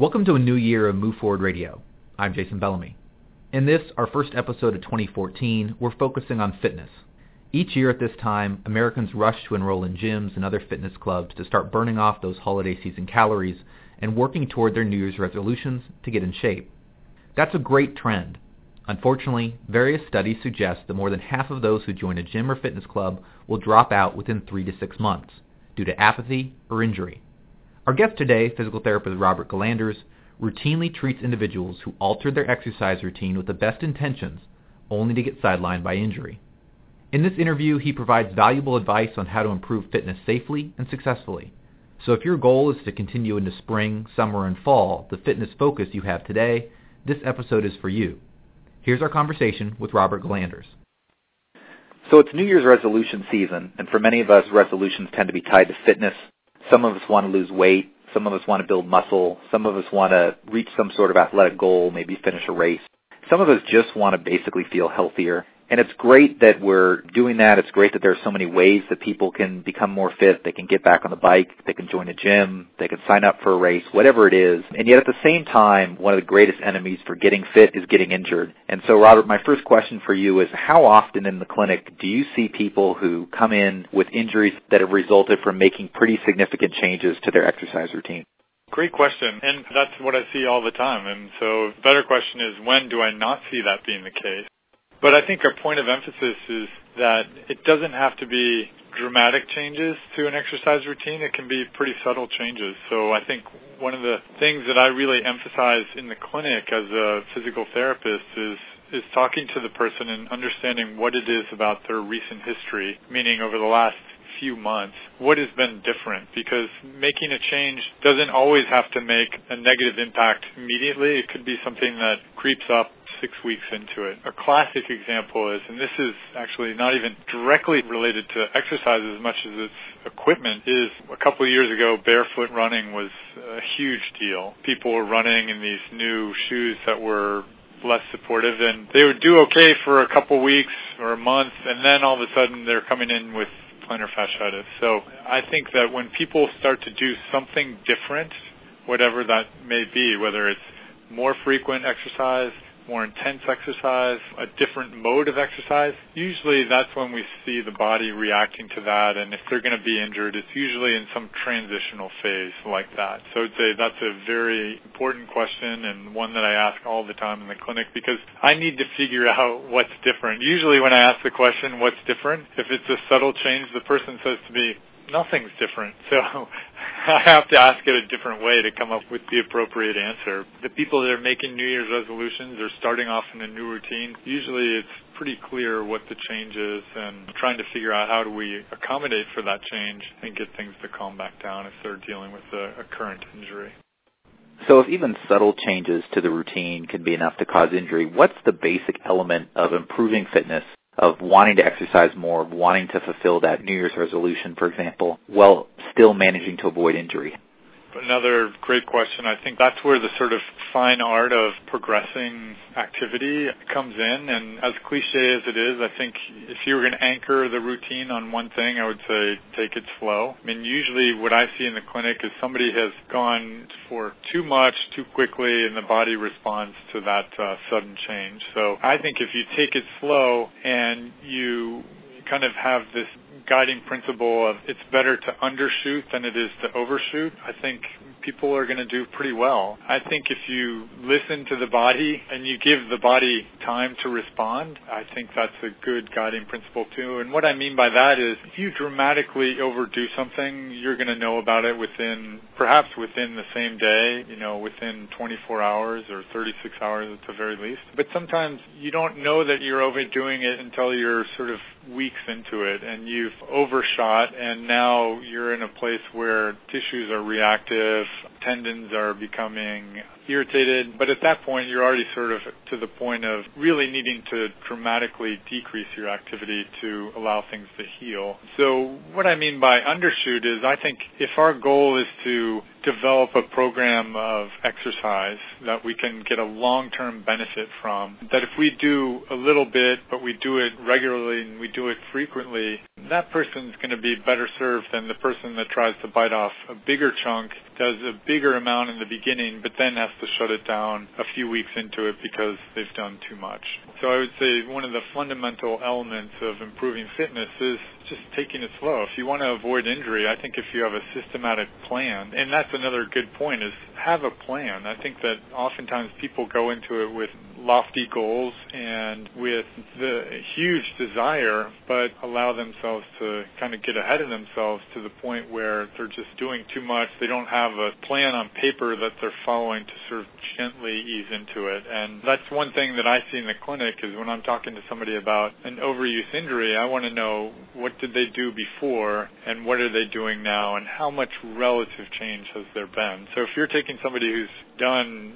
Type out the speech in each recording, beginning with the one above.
Welcome to a new year of Move Forward Radio. I'm Jason Bellamy. In this, our first episode of 2014, we're focusing on fitness. Each year at this time, Americans rush to enroll in gyms and other fitness clubs to start burning off those holiday season calories and working toward their New Year's resolutions to get in shape. That's a great trend. Unfortunately, various studies suggest that more than half of those who join a gym or fitness club will drop out within three to six months due to apathy or injury. Our guest today, physical therapist Robert Gillanders, routinely treats individuals who altered their exercise routine with the best intentions, only to get sidelined by injury. In this interview, he provides valuable advice on how to improve fitness safely and successfully. So if your goal is to continue into spring, summer, and fall the fitness focus you have today, this episode is for you. Here's our conversation with Robert Gillanders. So it's New Year's resolution season, and for many of us, resolutions tend to be tied to fitness, some of us want to lose weight. Some of us want to build muscle. Some of us want to reach some sort of athletic goal, maybe finish a race. Some of us just want to basically feel healthier. And it's great that we're doing that. It's great that there are so many ways that people can become more fit. They can get back on the bike. They can join a gym. They can sign up for a race, whatever it is. And yet at the same time, one of the greatest enemies for getting fit is getting injured. And so Robert, my first question for you is how often in the clinic do you see people who come in with injuries that have resulted from making pretty significant changes to their exercise routine? Great question. And that's what I see all the time. And so better question is when do I not see that being the case? But I think our point of emphasis is that it doesn't have to be dramatic changes to an exercise routine. It can be pretty subtle changes. So I think one of the things that I really emphasize in the clinic as a physical therapist is is talking to the person and understanding what it is about their recent history, meaning over the last few months, what has been different? Because making a change doesn't always have to make a negative impact immediately. It could be something that creeps up six weeks into it. A classic example is, and this is actually not even directly related to exercise as much as it's equipment, is a couple of years ago, barefoot running was a huge deal. People were running in these new shoes that were less supportive and they would do okay for a couple weeks or a month and then all of a sudden they're coming in with plantar fasciitis. So I think that when people start to do something different, whatever that may be, whether it's more frequent exercise, more intense exercise, a different mode of exercise, usually that's when we see the body reacting to that. And if they're going to be injured, it's usually in some transitional phase like that. So I'd say that's a very important question and one that I ask all the time in the clinic because I need to figure out what's different. Usually when I ask the question, what's different, if it's a subtle change, the person says to me, nothing's different. So I have to ask it a different way to come up with the appropriate answer. The people that are making New Year's resolutions or starting off in a new routine, usually it's pretty clear what the change is and trying to figure out how do we accommodate for that change and get things to calm back down if they're dealing with a, a current injury. So if even subtle changes to the routine can be enough to cause injury, what's the basic element of improving fitness of wanting to exercise more, wanting to fulfill that New Year's resolution, for example, while still managing to avoid injury? Another great question. I think that's where the sort of fine art of progressing activity comes in. And as cliche as it is, I think if you were going to anchor the routine on one thing, I would say take it slow. I mean, usually what I see in the clinic is somebody has gone for too much too quickly and the body responds to that uh, sudden change. So I think if you take it slow and you kind of have this guiding principle of it's better to undershoot than it is to overshoot, I think people are going to do pretty well. I think if you listen to the body and you give the body time to respond, I think that's a good guiding principle too. And what I mean by that is if you dramatically overdo something, you're going to know about it within, perhaps within the same day, you know, within 24 hours or 36 hours at the very least. But sometimes you don't know that you're overdoing it until you're sort of weeks into it and you've overshot and now you're in a place where tissues are reactive, tendons are becoming irritated. But at that point, you're already sort of to the point of really needing to dramatically decrease your activity to allow things to heal. So what I mean by undershoot is I think if our goal is to develop a program of exercise that we can get a long-term benefit from, that if we do a little bit, but we do it regularly and we do it frequently, that person's going to be better served than the person that tries to bite off a bigger chunk, does a bigger amount in the beginning, but then has to shut it down a few weeks into it because they've done too much. So I would say one of the fundamental elements of improving fitness is just taking it slow. If you want to avoid injury, I think if you have a systematic plan, and that's another good point is have a plan. I think that oftentimes people go into it with lofty goals and with the huge desire, but allow themselves to kind of get ahead of themselves to the point where they're just doing too much. They don't have a plan on paper that they're following to sort of gently ease into it. And that's one thing that I see in the clinic is when I'm talking to somebody about an overuse injury, I want to know what did they do before and what are they doing now and how much relative change has there been. So if you're taking somebody who's done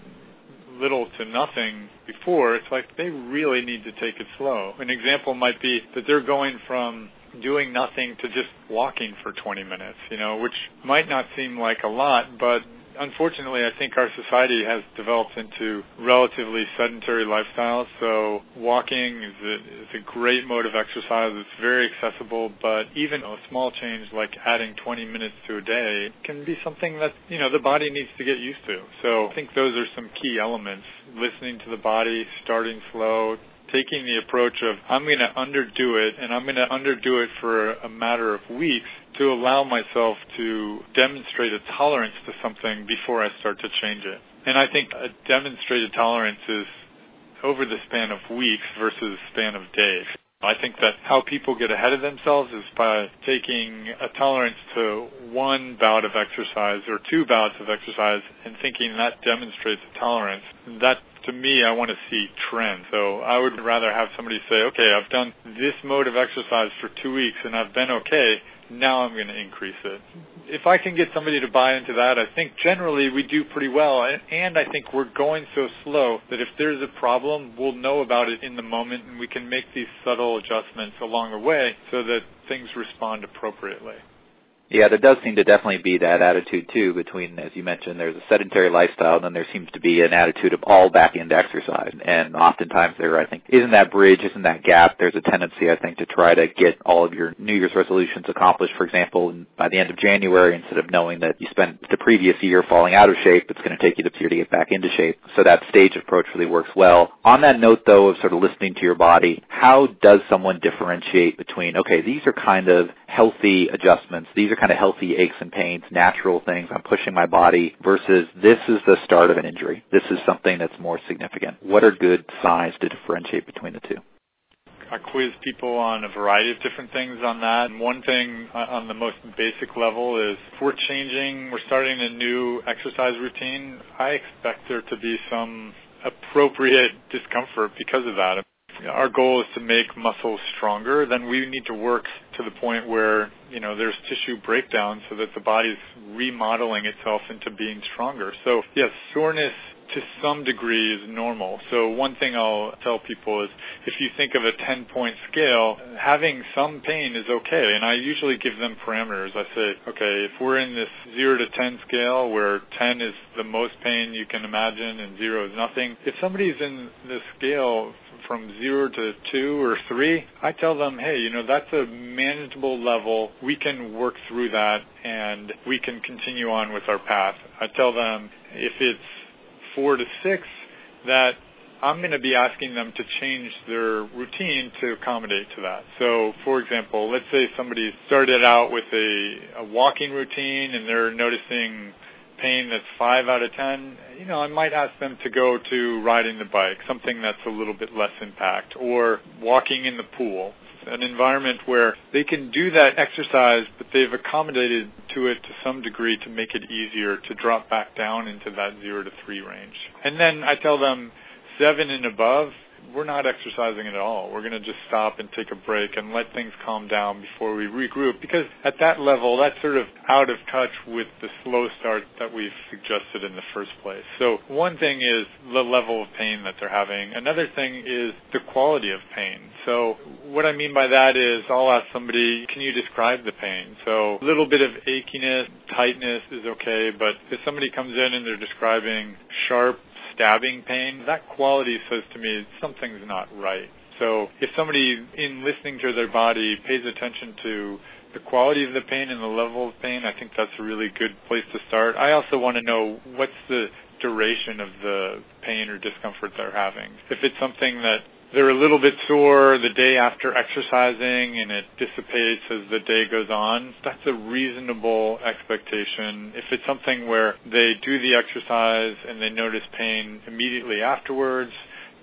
little to nothing before, it's like they really need to take it slow. An example might be that they're going from doing nothing to just walking for 20 minutes, you know, which might not seem like a lot, but unfortunately, I think our society has developed into relatively sedentary lifestyles. So walking is a, is a great mode of exercise. It's very accessible, but even a small change like adding 20 minutes to a day can be something that, you know, the body needs to get used to. So I think those are some key elements. Listening to the body, starting slow, taking the approach of I'm going to underdo it and I'm going to underdo it for a matter of weeks to allow myself to demonstrate a tolerance to something before I start to change it. And I think a demonstrated tolerance is over the span of weeks versus span of days. I think that how people get ahead of themselves is by taking a tolerance to one bout of exercise or two bouts of exercise and thinking that demonstrates a tolerance. That to me, I want to see trends. So I would rather have somebody say, okay, I've done this mode of exercise for two weeks and I've been okay. Now I'm going to increase it. If I can get somebody to buy into that, I think generally we do pretty well. And I think we're going so slow that if there's a problem, we'll know about it in the moment and we can make these subtle adjustments along the way so that things respond appropriately. Yeah, there does seem to definitely be that attitude too between, as you mentioned, there's a sedentary lifestyle, and then there seems to be an attitude of all back into exercise. And oftentimes there, I think, isn't that bridge, isn't that gap. There's a tendency, I think, to try to get all of your New Year's resolutions accomplished, for example, by the end of January, instead of knowing that you spent the previous year falling out of shape, it's going to take you the year to get back into shape. So that stage approach really works well. On that note, though, of sort of listening to your body, how does someone differentiate between, okay, these are kind of healthy adjustments, these are kind of healthy aches and pains, natural things. I'm pushing my body versus this is the start of an injury. This is something that's more significant. What are good signs to differentiate between the two? I quiz people on a variety of different things on that. And one thing on the most basic level is if we're changing, we're starting a new exercise routine, I expect there to be some appropriate discomfort because of that our goal is to make muscles stronger, then we need to work to the point where, you know, there's tissue breakdown so that the body's remodeling itself into being stronger. So yes, soreness to some degree is normal. So one thing I'll tell people is if you think of a 10 point scale, having some pain is okay. And I usually give them parameters. I say, okay, if we're in this 0 to 10 scale where 10 is the most pain you can imagine and 0 is nothing, if somebody's in the scale from 0 to 2 or 3, I tell them, hey, you know, that's a manageable level. We can work through that and we can continue on with our path. I tell them if it's four to six that I'm going to be asking them to change their routine to accommodate to that. So, for example, let's say somebody started out with a, a walking routine and they're noticing pain that's five out of ten. You know, I might ask them to go to riding the bike, something that's a little bit less impact, or walking in the pool an environment where they can do that exercise, but they've accommodated to it to some degree to make it easier to drop back down into that zero to three range. And then I tell them seven and above, we're not exercising at all. We're going to just stop and take a break and let things calm down before we regroup because at that level, that's sort of out of touch with the slow start that we've suggested in the first place. So one thing is the level of pain that they're having. Another thing is the quality of pain. So what I mean by that is I'll ask somebody, can you describe the pain? So a little bit of achiness, tightness is okay, but if somebody comes in and they're describing sharp stabbing pain, that quality says to me something's not right. So if somebody in listening to their body pays attention to the quality of the pain and the level of pain, I think that's a really good place to start. I also want to know what's the duration of the pain or discomfort they're having. If it's something that they're a little bit sore the day after exercising and it dissipates as the day goes on, that's a reasonable expectation. If it's something where they do the exercise and they notice pain immediately afterwards,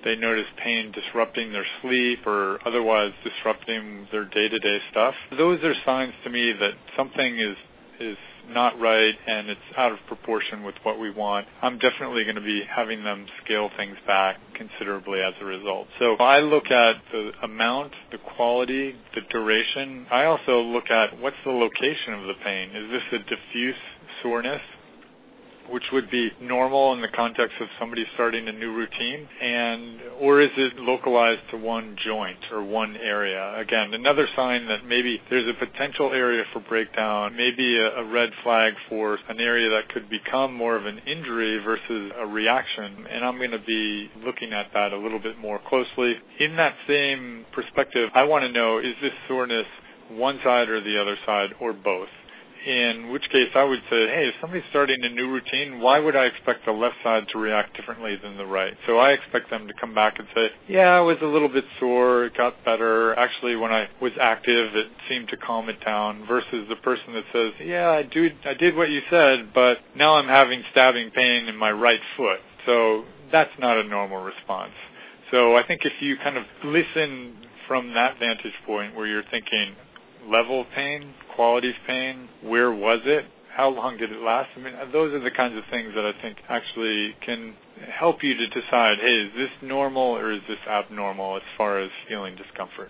they notice pain disrupting their sleep or otherwise disrupting their day-to-day stuff, those are signs to me that something is is not right and it's out of proportion with what we want, I'm definitely going to be having them scale things back considerably as a result. So I look at the amount, the quality, the duration. I also look at what's the location of the pain. Is this a diffuse soreness which would be normal in the context of somebody starting a new routine? And or is it localized to one joint or one area? Again another sign that maybe there's a potential area for breakdown maybe a, red flag for an area that could become more of an injury versus a reaction. And I'm going to be looking at that a little bit more closely. In that same perspective I want to know is this soreness one side or the other side or both in which case I would say, hey, if somebody's starting a new routine, why would I expect the left side to react differently than the right? So I expect them to come back and say, yeah, I was a little bit sore, it got better. Actually, when I was active, it seemed to calm it down versus the person that says, yeah, I, do, I did what you said, but now I'm having stabbing pain in my right foot. So that's not a normal response. So I think if you kind of listen from that vantage point where you're thinking, level pain, quality of pain, where was it, how long did it last? I mean, those are the kinds of things that I think actually can help you to decide, hey, is this normal or is this abnormal as far as feeling discomfort?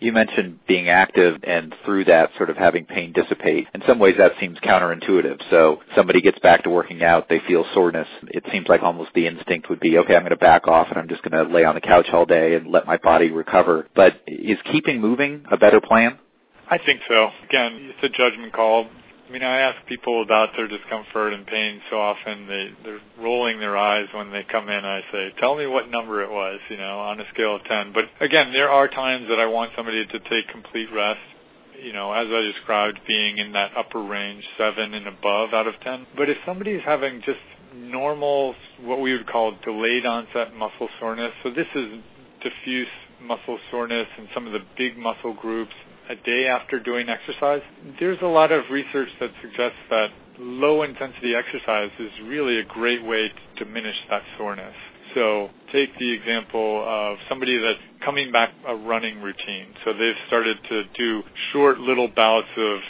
You mentioned being active and through that sort of having pain dissipate. In some ways that seems counterintuitive. So somebody gets back to working out, they feel soreness. It seems like almost the instinct would be, okay, I'm going to back off and I'm just going to lay on the couch all day and let my body recover. But is keeping moving a better plan? I think so. Again, it's a judgment call. I mean, I ask people about their discomfort and pain so often they they're rolling their eyes when they come in. I say, "Tell me what number it was," you know, on a scale of 10. But again, there are times that I want somebody to take complete rest. You know, as I described, being in that upper range, seven and above out of 10. But if somebody is having just normal, what we would call delayed onset muscle soreness, so this is diffuse muscle soreness in some of the big muscle groups a day after doing exercise, there's a lot of research that suggests that low intensity exercise is really a great way to diminish that soreness. So take the example of somebody that's coming back a running routine. So they've started to do short little bouts of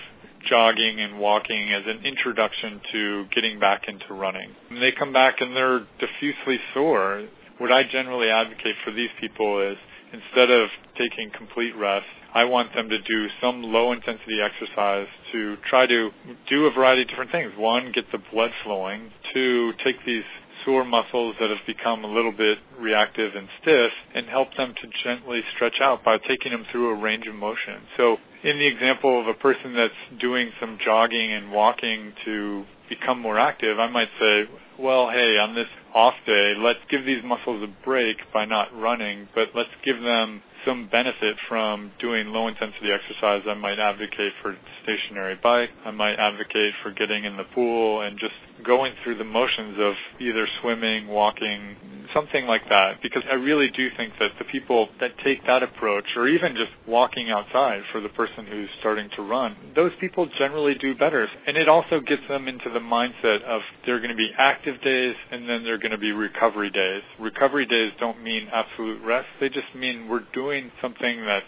jogging and walking as an introduction to getting back into running. And they come back and they're diffusely sore. What I generally advocate for these people is instead of taking complete rest, I want them to do some low intensity exercise to try to do a variety of different things. One, get the blood flowing. Two, take these sore muscles that have become a little bit reactive and stiff and help them to gently stretch out by taking them through a range of motion. So in the example of a person that's doing some jogging and walking to become more active, I might say, well, hey, on this off day, let's give these muscles a break by not running, but let's give them some benefit from doing low intensity exercise. I might advocate for stationary bike. I might advocate for getting in the pool and just going through the motions of either swimming, walking, something like that. Because I really do think that the people that take that approach, or even just walking outside for the person who's starting to run, those people generally do better. And it also gets them into the mindset of there are going to be active days and then there are going to be recovery days. Recovery days don't mean absolute rest. They just mean we're doing something that's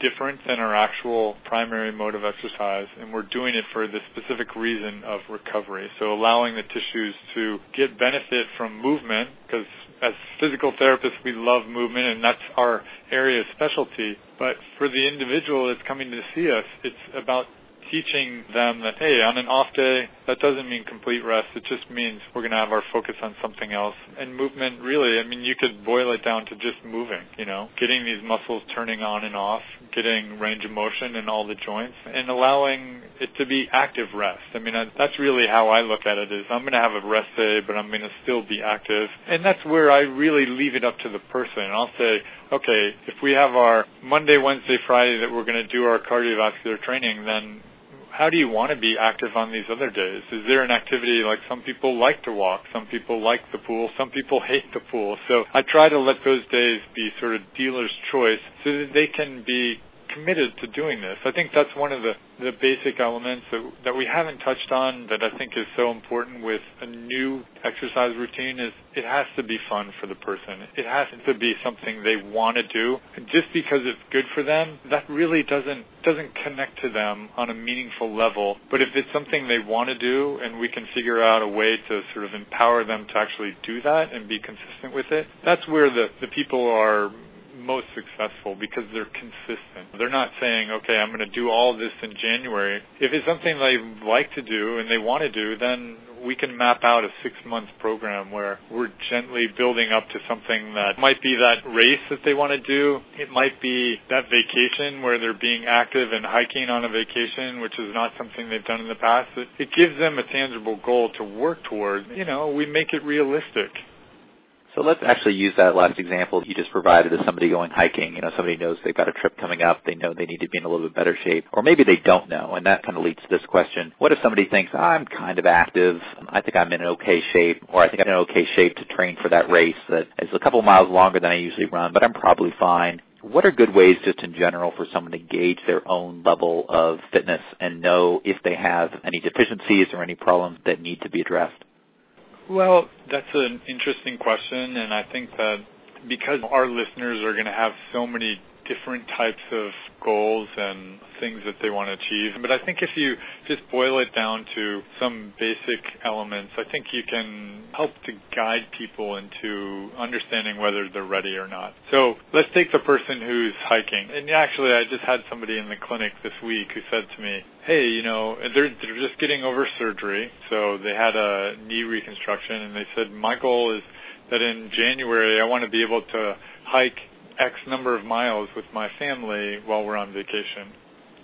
different than our actual primary mode of exercise, and we're doing it for the specific reason of recovery. So allowing the tissues to get benefit from movement, because as physical therapists, we love movement, and that's our area of specialty. But for the individual that's coming to see us, it's about teaching them that, hey, on an off day, that doesn't mean complete rest. It just means we're going to have our focus on something else. And movement, really, I mean, you could boil it down to just moving, you know, getting these muscles turning on and off, getting range of motion in all the joints, and allowing it to be active rest. I mean, that's really how I look at it is I'm going to have a rest day, but I'm going to still be active. And that's where I really leave it up to the person. And I'll say, okay, if we have our Monday, Wednesday, Friday that we're going to do our cardiovascular training, then how do you want to be active on these other days? Is there an activity like some people like to walk, some people like the pool, some people hate the pool. So I try to let those days be sort of dealer's choice so that they can be committed to doing this. I think that's one of the, the basic elements that, that we haven't touched on that I think is so important with a new exercise routine is it has to be fun for the person. It has to be something they want to do. Just because it's good for them, that really doesn't doesn't connect to them on a meaningful level. But if it's something they want to do and we can figure out a way to sort of empower them to actually do that and be consistent with it, that's where the, the people are most successful because they're consistent. They're not saying, okay, I'm going to do all this in January. If it's something they like to do and they want to do, then we can map out a six month program where we're gently building up to something that might be that race that they want to do. It might be that vacation where they're being active and hiking on a vacation, which is not something they've done in the past. It, it gives them a tangible goal to work toward. You know, we make it realistic. So let's actually use that last example you just provided as somebody going hiking. You know, somebody knows they've got a trip coming up. They know they need to be in a little bit better shape. Or maybe they don't know. And that kind of leads to this question. What if somebody thinks, I'm kind of active. I think I'm in an okay shape. Or I think I'm in okay shape to train for that race that is a couple miles longer than I usually run, but I'm probably fine. What are good ways just in general for someone to gauge their own level of fitness and know if they have any deficiencies or any problems that need to be addressed? Well, that's an interesting question, and I think that because our listeners are going to have so many different types of goals and things that they want to achieve. But I think if you just boil it down to some basic elements, I think you can help to guide people into understanding whether they're ready or not. So let's take the person who's hiking. And actually, I just had somebody in the clinic this week who said to me, hey, you know, they're, they're just getting over surgery. So they had a knee reconstruction and they said, my goal is that in January I want to be able to hike X number of miles with my family while we're on vacation.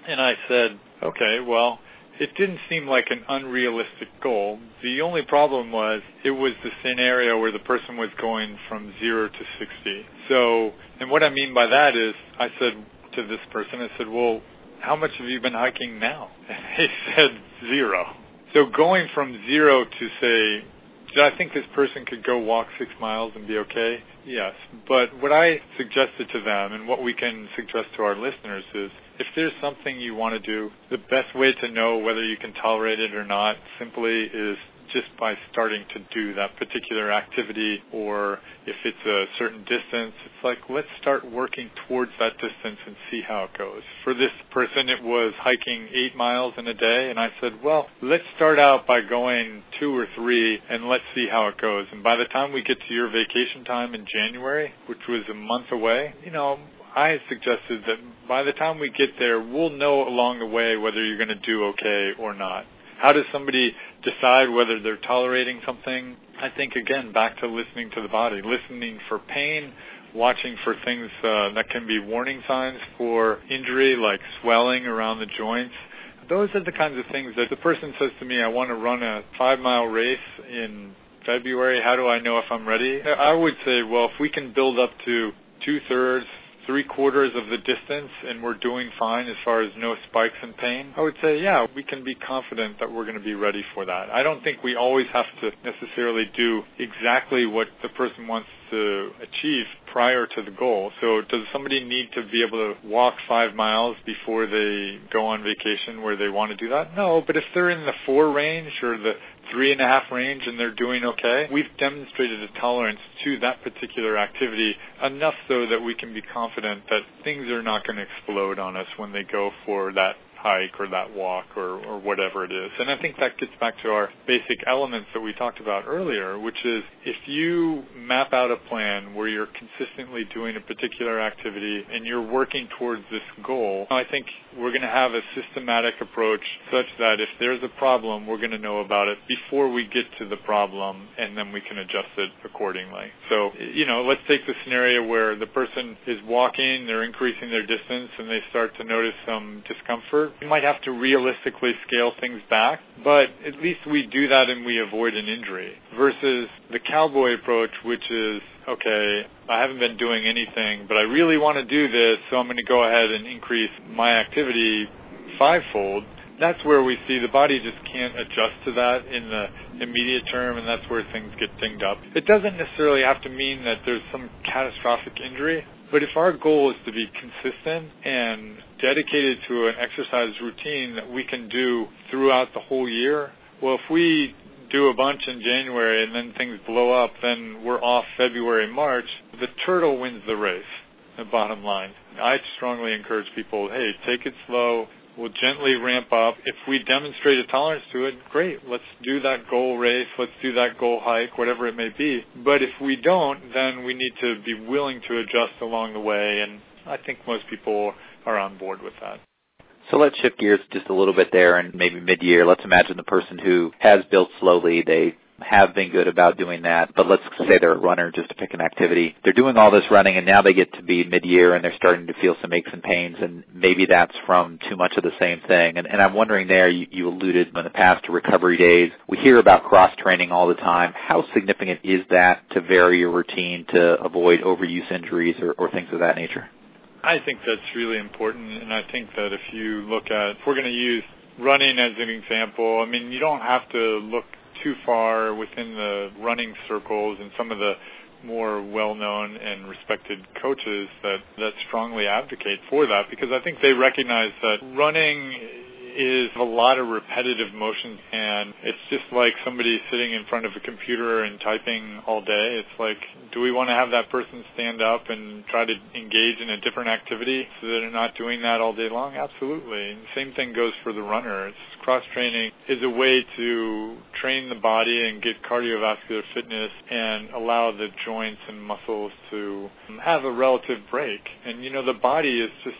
And I said, okay, well, it didn't seem like an unrealistic goal. The only problem was it was the scenario where the person was going from zero to 60. So, and what I mean by that is, I said to this person, I said, well, how much have you been hiking now? And he said zero. So going from zero to say did I think this person could go walk six miles and be okay? Yes. But what I suggested to them and what we can suggest to our listeners is if there's something you want to do, the best way to know whether you can tolerate it or not simply is just by starting to do that particular activity or if it's a certain distance, it's like let's start working towards that distance and see how it goes. For this person it was hiking eight miles in a day and I said, well, let's start out by going two or three and let's see how it goes. And by the time we get to your vacation time in January, which was a month away, you know, I suggested that by the time we get there, we'll know along the way whether you're going to do okay or not. How does somebody decide whether they're tolerating something? I think again back to listening to the body, listening for pain, watching for things uh, that can be warning signs for injury like swelling around the joints. Those are the kinds of things that the person says to me, I want to run a five mile race in February. How do I know if I'm ready? I would say, well, if we can build up to two thirds, three quarters of the distance and we're doing fine as far as no spikes in pain, I would say, yeah, we can be confident that we're going to be ready for that. I don't think we always have to necessarily do exactly what the person wants to achieve prior to the goal. So does somebody need to be able to walk five miles before they go on vacation where they want to do that? No, but if they're in the four range or the three and a half range and they're doing okay, we've demonstrated a tolerance to that particular activity enough so that we can be confident that things are not going to explode on us when they go for that hike or that walk or, or whatever it is. And I think that gets back to our basic elements that we talked about earlier, which is if you map out a plan where you're consistently doing a particular activity and you're working towards this goal, I think we're going to have a systematic approach such that if there's a problem, we're going to know about it before we get to the problem and then we can adjust it accordingly. So, you know, let's take the scenario where the person is walking, they're increasing their distance and they start to notice some discomfort we might have to realistically scale things back, but at least we do that and we avoid an injury. Versus the cowboy approach, which is, okay, I haven't been doing anything, but I really want to do this, so I'm going to go ahead and increase my activity fivefold. That's where we see the body just can't adjust to that in the immediate term, and that's where things get dinged up. It doesn't necessarily have to mean that there's some catastrophic injury, but if our goal is to be consistent and dedicated to an exercise routine that we can do throughout the whole year, well, if we do a bunch in January and then things blow up, then we're off February, March. The turtle wins the race, the bottom line. I strongly encourage people, hey, take it slow, We'll gently ramp up. If we demonstrate a tolerance to it, great. Let's do that goal race. Let's do that goal hike, whatever it may be. But if we don't, then we need to be willing to adjust along the way. And I think most people are on board with that. So let's shift gears just a little bit there and maybe mid-year. Let's imagine the person who has built slowly, they have been good about doing that, but let's say they're a runner just to pick an activity. They're doing all this running and now they get to be mid-year and they're starting to feel some aches and pains and maybe that's from too much of the same thing. And, and I'm wondering there, you, you alluded in the past to recovery days. We hear about cross training all the time. How significant is that to vary your routine to avoid overuse injuries or, or things of that nature? I think that's really important and I think that if you look at, if we're going to use running as an example, I mean, you don't have to look too far within the running circles and some of the more well-known and respected coaches that, that strongly advocate for that because I think they recognize that running is a lot of repetitive motions and it's just like somebody sitting in front of a computer and typing all day. It's like, do we want to have that person stand up and try to engage in a different activity so that they're not doing that all day long? Absolutely. And same thing goes for the runner. It's cross training is a way to train the body and get cardiovascular fitness and allow the joints and muscles to have a relative break. And you know, the body is just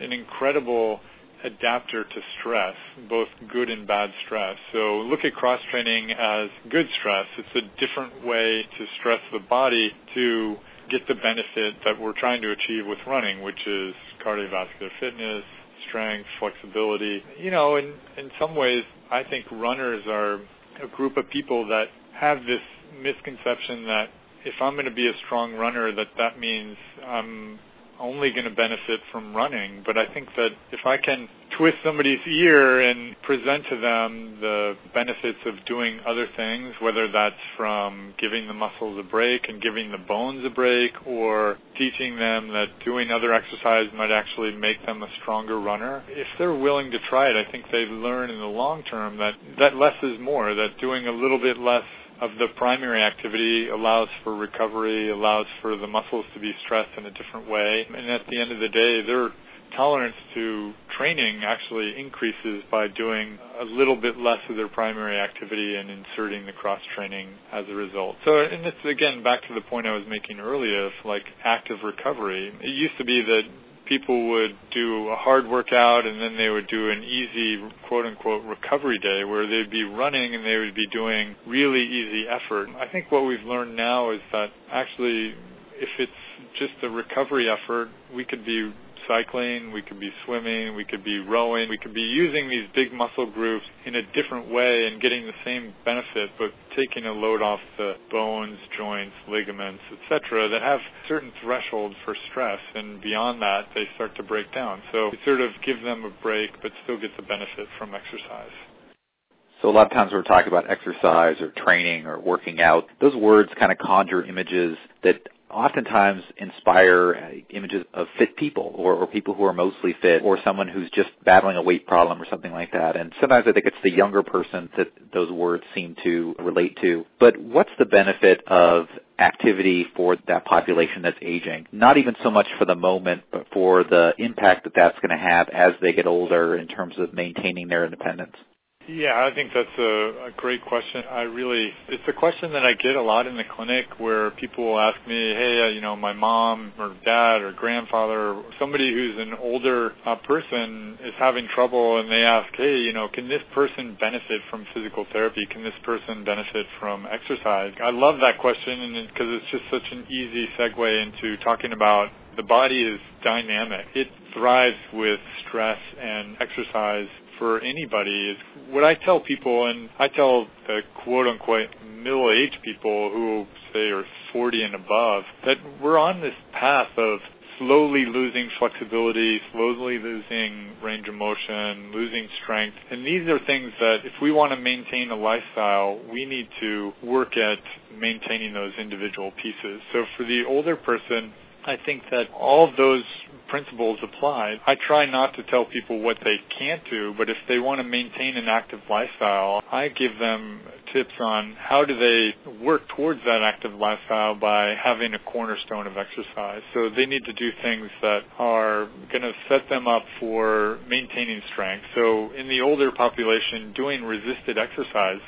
an incredible adapter to stress, both good and bad stress. So look at cross training as good stress. It's a different way to stress the body to get the benefit that we're trying to achieve with running, which is cardiovascular fitness, strength, flexibility. You know, in in some ways I think runners are a group of people that have this misconception that if I'm going to be a strong runner that that means I'm only going to benefit from running. But I think that if I can twist somebody's ear and present to them the benefits of doing other things, whether that's from giving the muscles a break and giving the bones a break, or teaching them that doing other exercise might actually make them a stronger runner, if they're willing to try it, I think they learn in the long term that, that less is more, that doing a little bit less of the primary activity allows for recovery, allows for the muscles to be stressed in a different way. And at the end of the day, their tolerance to training actually increases by doing a little bit less of their primary activity and inserting the cross training as a result. So, and it's again back to the point I was making earlier of like active recovery. It used to be that people would do a hard workout and then they would do an easy quote unquote recovery day where they'd be running and they would be doing really easy effort. I think what we've learned now is that actually if it's just a recovery effort, we could be cycling, we could be swimming, we could be rowing, we could be using these big muscle groups in a different way and getting the same benefit, but taking a load off the bones, joints, ligaments, etc., that have certain thresholds for stress, and beyond that, they start to break down. So we sort of give them a break, but still get the benefit from exercise. So a lot of times we're talking about exercise or training or working out. Those words kind of conjure images that oftentimes inspire uh, images of fit people or, or people who are mostly fit or someone who's just battling a weight problem or something like that. And sometimes I think it's the younger person that those words seem to relate to. But what's the benefit of activity for that population that's aging? Not even so much for the moment, but for the impact that that's going to have as they get older in terms of maintaining their independence. Yeah, I think that's a, great question. I really, it's a question that I get a lot in the clinic where people will ask me, hey, uh, you know, my mom or dad or grandfather, or somebody who's an older uh, person is having trouble and they ask, hey, you know, can this person benefit from physical therapy? Can this person benefit from exercise? I love that question because it's just such an easy segue into talking about the body is dynamic. It thrives with stress and exercise for anybody is what I tell people, and I tell the quote unquote middle aged people who say are 40 and above, that we're on this path of slowly losing flexibility, slowly losing range of motion, losing strength. And these are things that if we want to maintain a lifestyle, we need to work at maintaining those individual pieces. So for the older person, I think that all of those principles apply. I try not to tell people what they can't do, but if they want to maintain an active lifestyle, I give them tips on how do they work towards that active lifestyle by having a cornerstone of exercise. So they need to do things that are going to set them up for maintaining strength. So in the older population, doing resisted exercise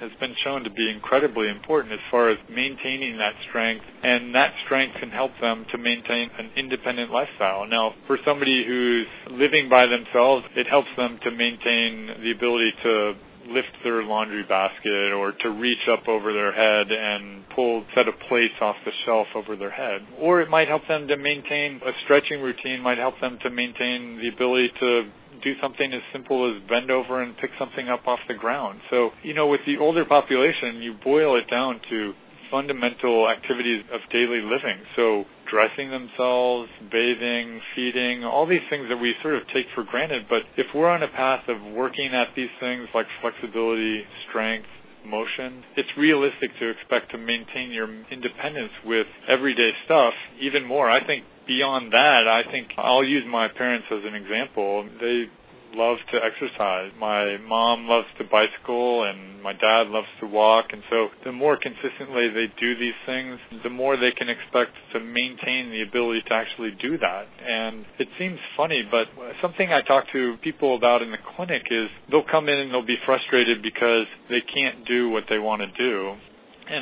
has been shown to be incredibly important as far as maintaining that strength, and that strength can help them to maintain an independent lifestyle. Now, for somebody who's living by themselves, it helps them to maintain the ability to lift their laundry basket or to reach up over their head and pull set of plates off the shelf over their head. Or it might help them to maintain a stretching routine, might help them to maintain the ability to do something as simple as bend over and pick something up off the ground. So, you know, with the older population, you boil it down to fundamental activities of daily living. So dressing themselves, bathing, feeding, all these things that we sort of take for granted. But if we're on a path of working at these things like flexibility, strength, motion, it's realistic to expect to maintain your independence with everyday stuff even more. I think beyond that, I think I'll use my parents as an example. They love to exercise. My mom loves to bicycle and my dad loves to walk. And so the more consistently they do these things, the more they can expect to maintain the ability to actually do that. And it seems funny, but something I talk to people about in the clinic is they'll come in and they'll be frustrated because they can't do what they want to do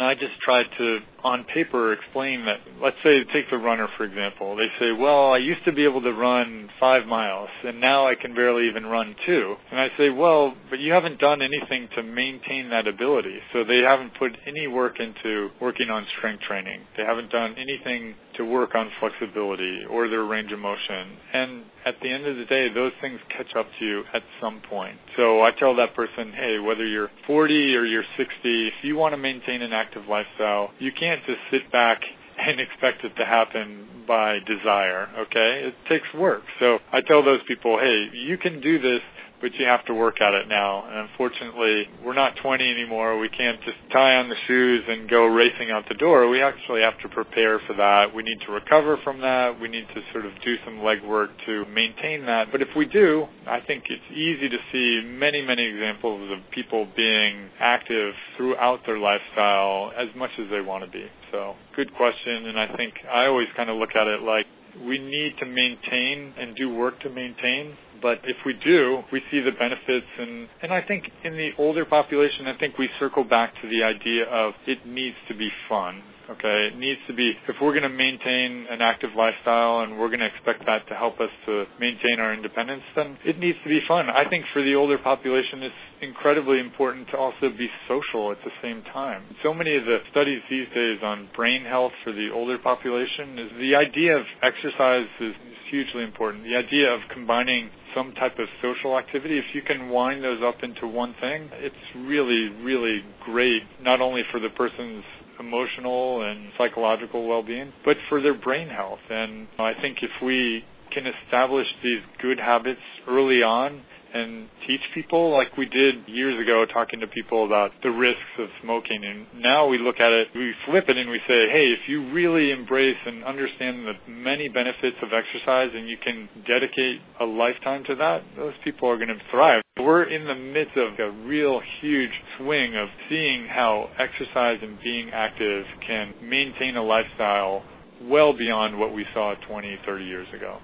I just tried to, on paper, explain that. Let's say, take the runner for example. They say, "Well, I used to be able to run five miles, and now I can barely even run two. And I say, "Well, but you haven't done anything to maintain that ability. So they haven't put any work into working on strength training. They haven't done anything to work on flexibility or their range of motion. And at the end of the day, those things catch up to you at some point. So I tell that person, hey, whether you're 40 or you're 60, if you want to maintain an active lifestyle, you can't just sit back and expect it to happen by desire, okay? It takes work. So I tell those people, hey, you can do this but you have to work at it now. And unfortunately, we're not 20 anymore. We can't just tie on the shoes and go racing out the door. We actually have to prepare for that. We need to recover from that. We need to sort of do some legwork to maintain that. But if we do, I think it's easy to see many, many examples of people being active throughout their lifestyle as much as they want to be. So good question. And I think I always kind of look at it like we need to maintain and do work to maintain but if we do, we see the benefits. And, and I think in the older population, I think we circle back to the idea of it needs to be fun. Okay, it needs to be, if we're going to maintain an active lifestyle and we're going to expect that to help us to maintain our independence, then it needs to be fun. I think for the older population, it's incredibly important to also be social at the same time. So many of the studies these days on brain health for the older population is the idea of exercise is hugely important. The idea of combining some type of social activity, if you can wind those up into one thing, it's really, really great, not only for the person's emotional and psychological well-being, but for their brain health. And I think if we can establish these good habits early on, and teach people like we did years ago talking to people about the risks of smoking. And now we look at it we flip it and we say hey if you really embrace and understand the many benefits of exercise and you can dedicate a lifetime to that those people are going to thrive. We're in the midst of a real huge swing of seeing how exercise and being active can maintain a lifestyle well beyond what we saw 20 30 years ago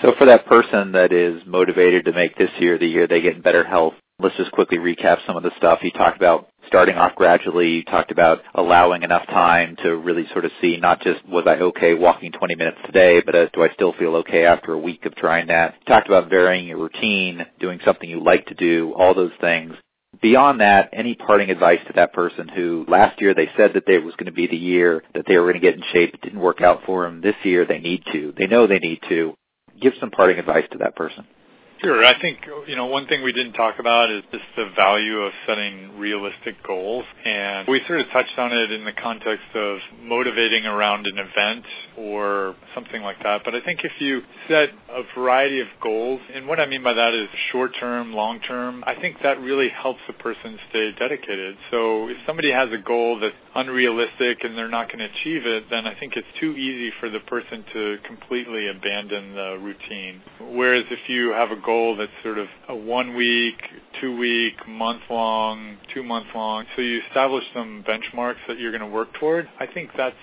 so for that person that is motivated to make this year the year they get in better health, let's just quickly recap some of the stuff you talked about starting off gradually. You talked about allowing enough time to really sort of see not just was I okay walking 20 minutes today, but uh, do I still feel okay after a week of trying that? You talked about varying your routine, doing something you like to do, all those things. Beyond that, any parting advice to that person who last year they said that it was going to be the year that they were going to get in shape. It didn't work out for them. This year they need to. They know they need to give some parting advice to that person. Sure. I think, you know, one thing we didn't talk about is just the value of setting realistic goals. And we sort of touched on it in the context of motivating around an event or something like that. But I think if you set a variety of goals, and what I mean by that is short term, long term, I think that really helps a person stay dedicated. So if somebody has a goal that's unrealistic and they're not going to achieve it, then I think it's too easy for the person to completely abandon the routine. Whereas if you have a goal that's sort of a one week, two week, month long, two month long. So you establish some benchmarks that you're going to work toward. I think that's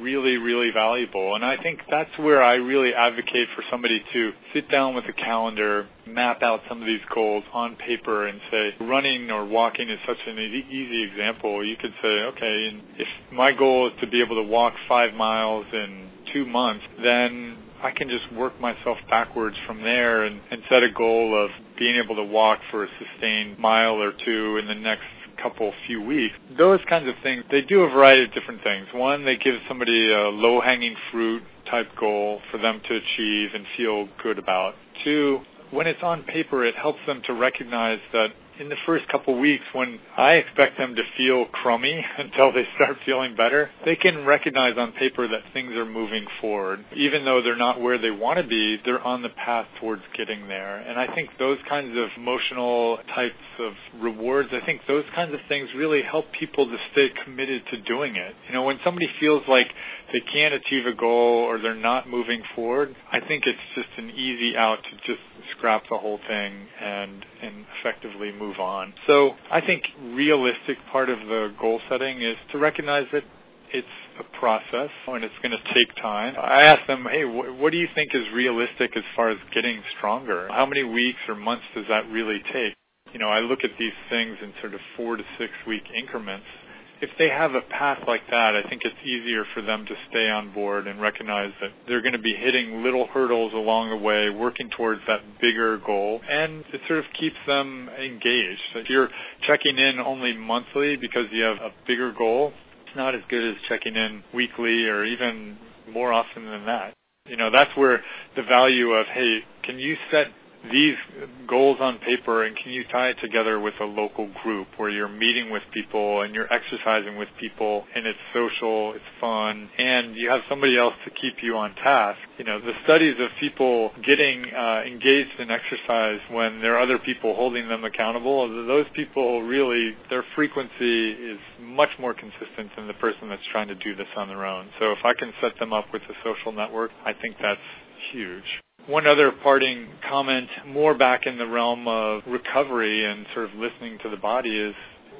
really, really valuable. And I think that's where I really advocate for somebody to sit down with a calendar, map out some of these goals on paper and say running or walking is such an easy example. You could say, okay, if my goal is to be able to walk five miles in two months, then I can just work myself backwards from there and, and set a goal of being able to walk for a sustained mile or two in the next couple few weeks. Those kinds of things, they do a variety of different things. One, they give somebody a low hanging fruit type goal for them to achieve and feel good about. Two, when it's on paper, it helps them to recognize that in the first couple weeks when I expect them to feel crummy until they start feeling better, they can recognize on paper that things are moving forward. Even though they're not where they want to be, they're on the path towards getting there. And I think those kinds of emotional types of rewards, I think those kinds of things really help people to stay committed to doing it. You know, when somebody feels like they can't achieve a goal or they're not moving forward, I think it's just an easy out to just scrap the whole thing and and effectively move on. So I think realistic part of the goal setting is to recognize that it's a process and it's going to take time. I ask them, hey, wh- what do you think is realistic as far as getting stronger? How many weeks or months does that really take? You know, I look at these things in sort of four to six week increments if they have a path like that, I think it's easier for them to stay on board and recognize that they're going to be hitting little hurdles along the way, working towards that bigger goal, and it sort of keeps them engaged. If you're checking in only monthly because you have a bigger goal, it's not as good as checking in weekly or even more often than that. You know, that's where the value of, hey, can you set these goals on paper and can you tie it together with a local group where you're meeting with people and you're exercising with people and it's social, it's fun, and you have somebody else to keep you on task. You know, the studies of people getting uh, engaged in exercise when there are other people holding them accountable, those people really, their frequency is much more consistent than the person that's trying to do this on their own. So if I can set them up with a social network, I think that's huge. One other parting comment, more back in the realm of recovery and sort of listening to the body is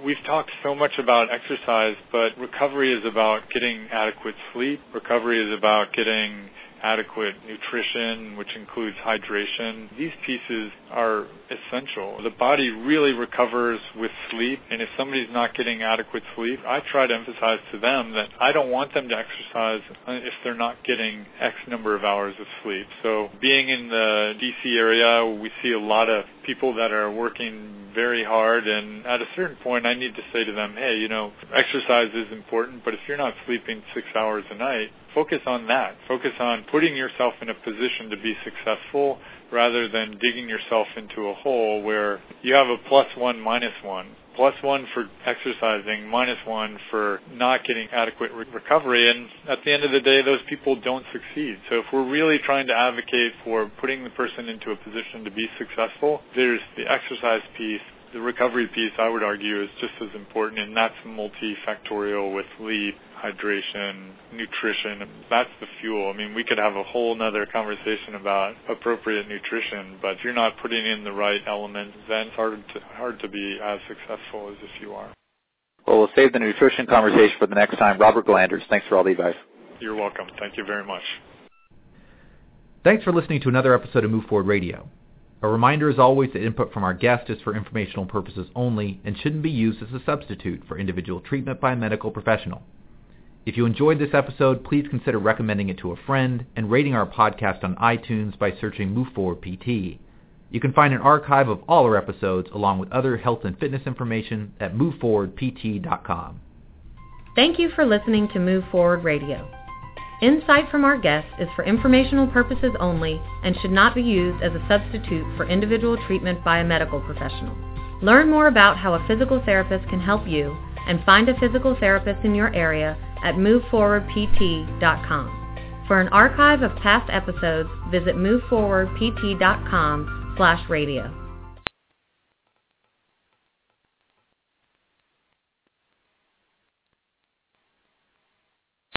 we've talked so much about exercise, but recovery is about getting adequate sleep. Recovery is about getting adequate nutrition, which includes hydration. These pieces are essential. The body really recovers with sleep, and if somebody's not getting adequate sleep, I try to emphasize to them that I don't want them to exercise if they're not getting X number of hours of sleep. So being in the DC area, we see a lot of people that are working very hard and at a certain point I need to say to them, hey, you know, exercise is important, but if you're not sleeping six hours a night, focus on that. Focus on putting yourself in a position to be successful rather than digging yourself into a hole where you have a plus one, minus one. Plus one for exercising, minus one for not getting adequate re- recovery. And at the end of the day, those people don't succeed. So if we're really trying to advocate for putting the person into a position to be successful, there's the exercise piece, the recovery piece, I would argue, is just as important, and that's multifactorial with sleep, hydration, nutrition. That's the fuel. I mean, we could have a whole nother conversation about appropriate nutrition, but if you're not putting in the right elements, then it's hard to, hard to be as successful as if you are. Well, we'll save the nutrition conversation for the next time. Robert Gillanders, thanks for all the advice. You're welcome. Thank you very much. Thanks for listening to another episode of Move Forward Radio. A reminder as always that input from our guest is for informational purposes only and shouldn't be used as a substitute for individual treatment by a medical professional. If you enjoyed this episode, please consider recommending it to a friend and rating our podcast on iTunes by searching Move Forward PT. You can find an archive of all our episodes along with other health and fitness information at moveforwardpt.com. Thank you for listening to Move Forward Radio. Insight from our guests is for informational purposes only and should not be used as a substitute for individual treatment by a medical professional. Learn more about how a physical therapist can help you and find a physical therapist in your area at moveforwardpt.com. For an archive of past episodes, visit moveforwardpt.com slash radio.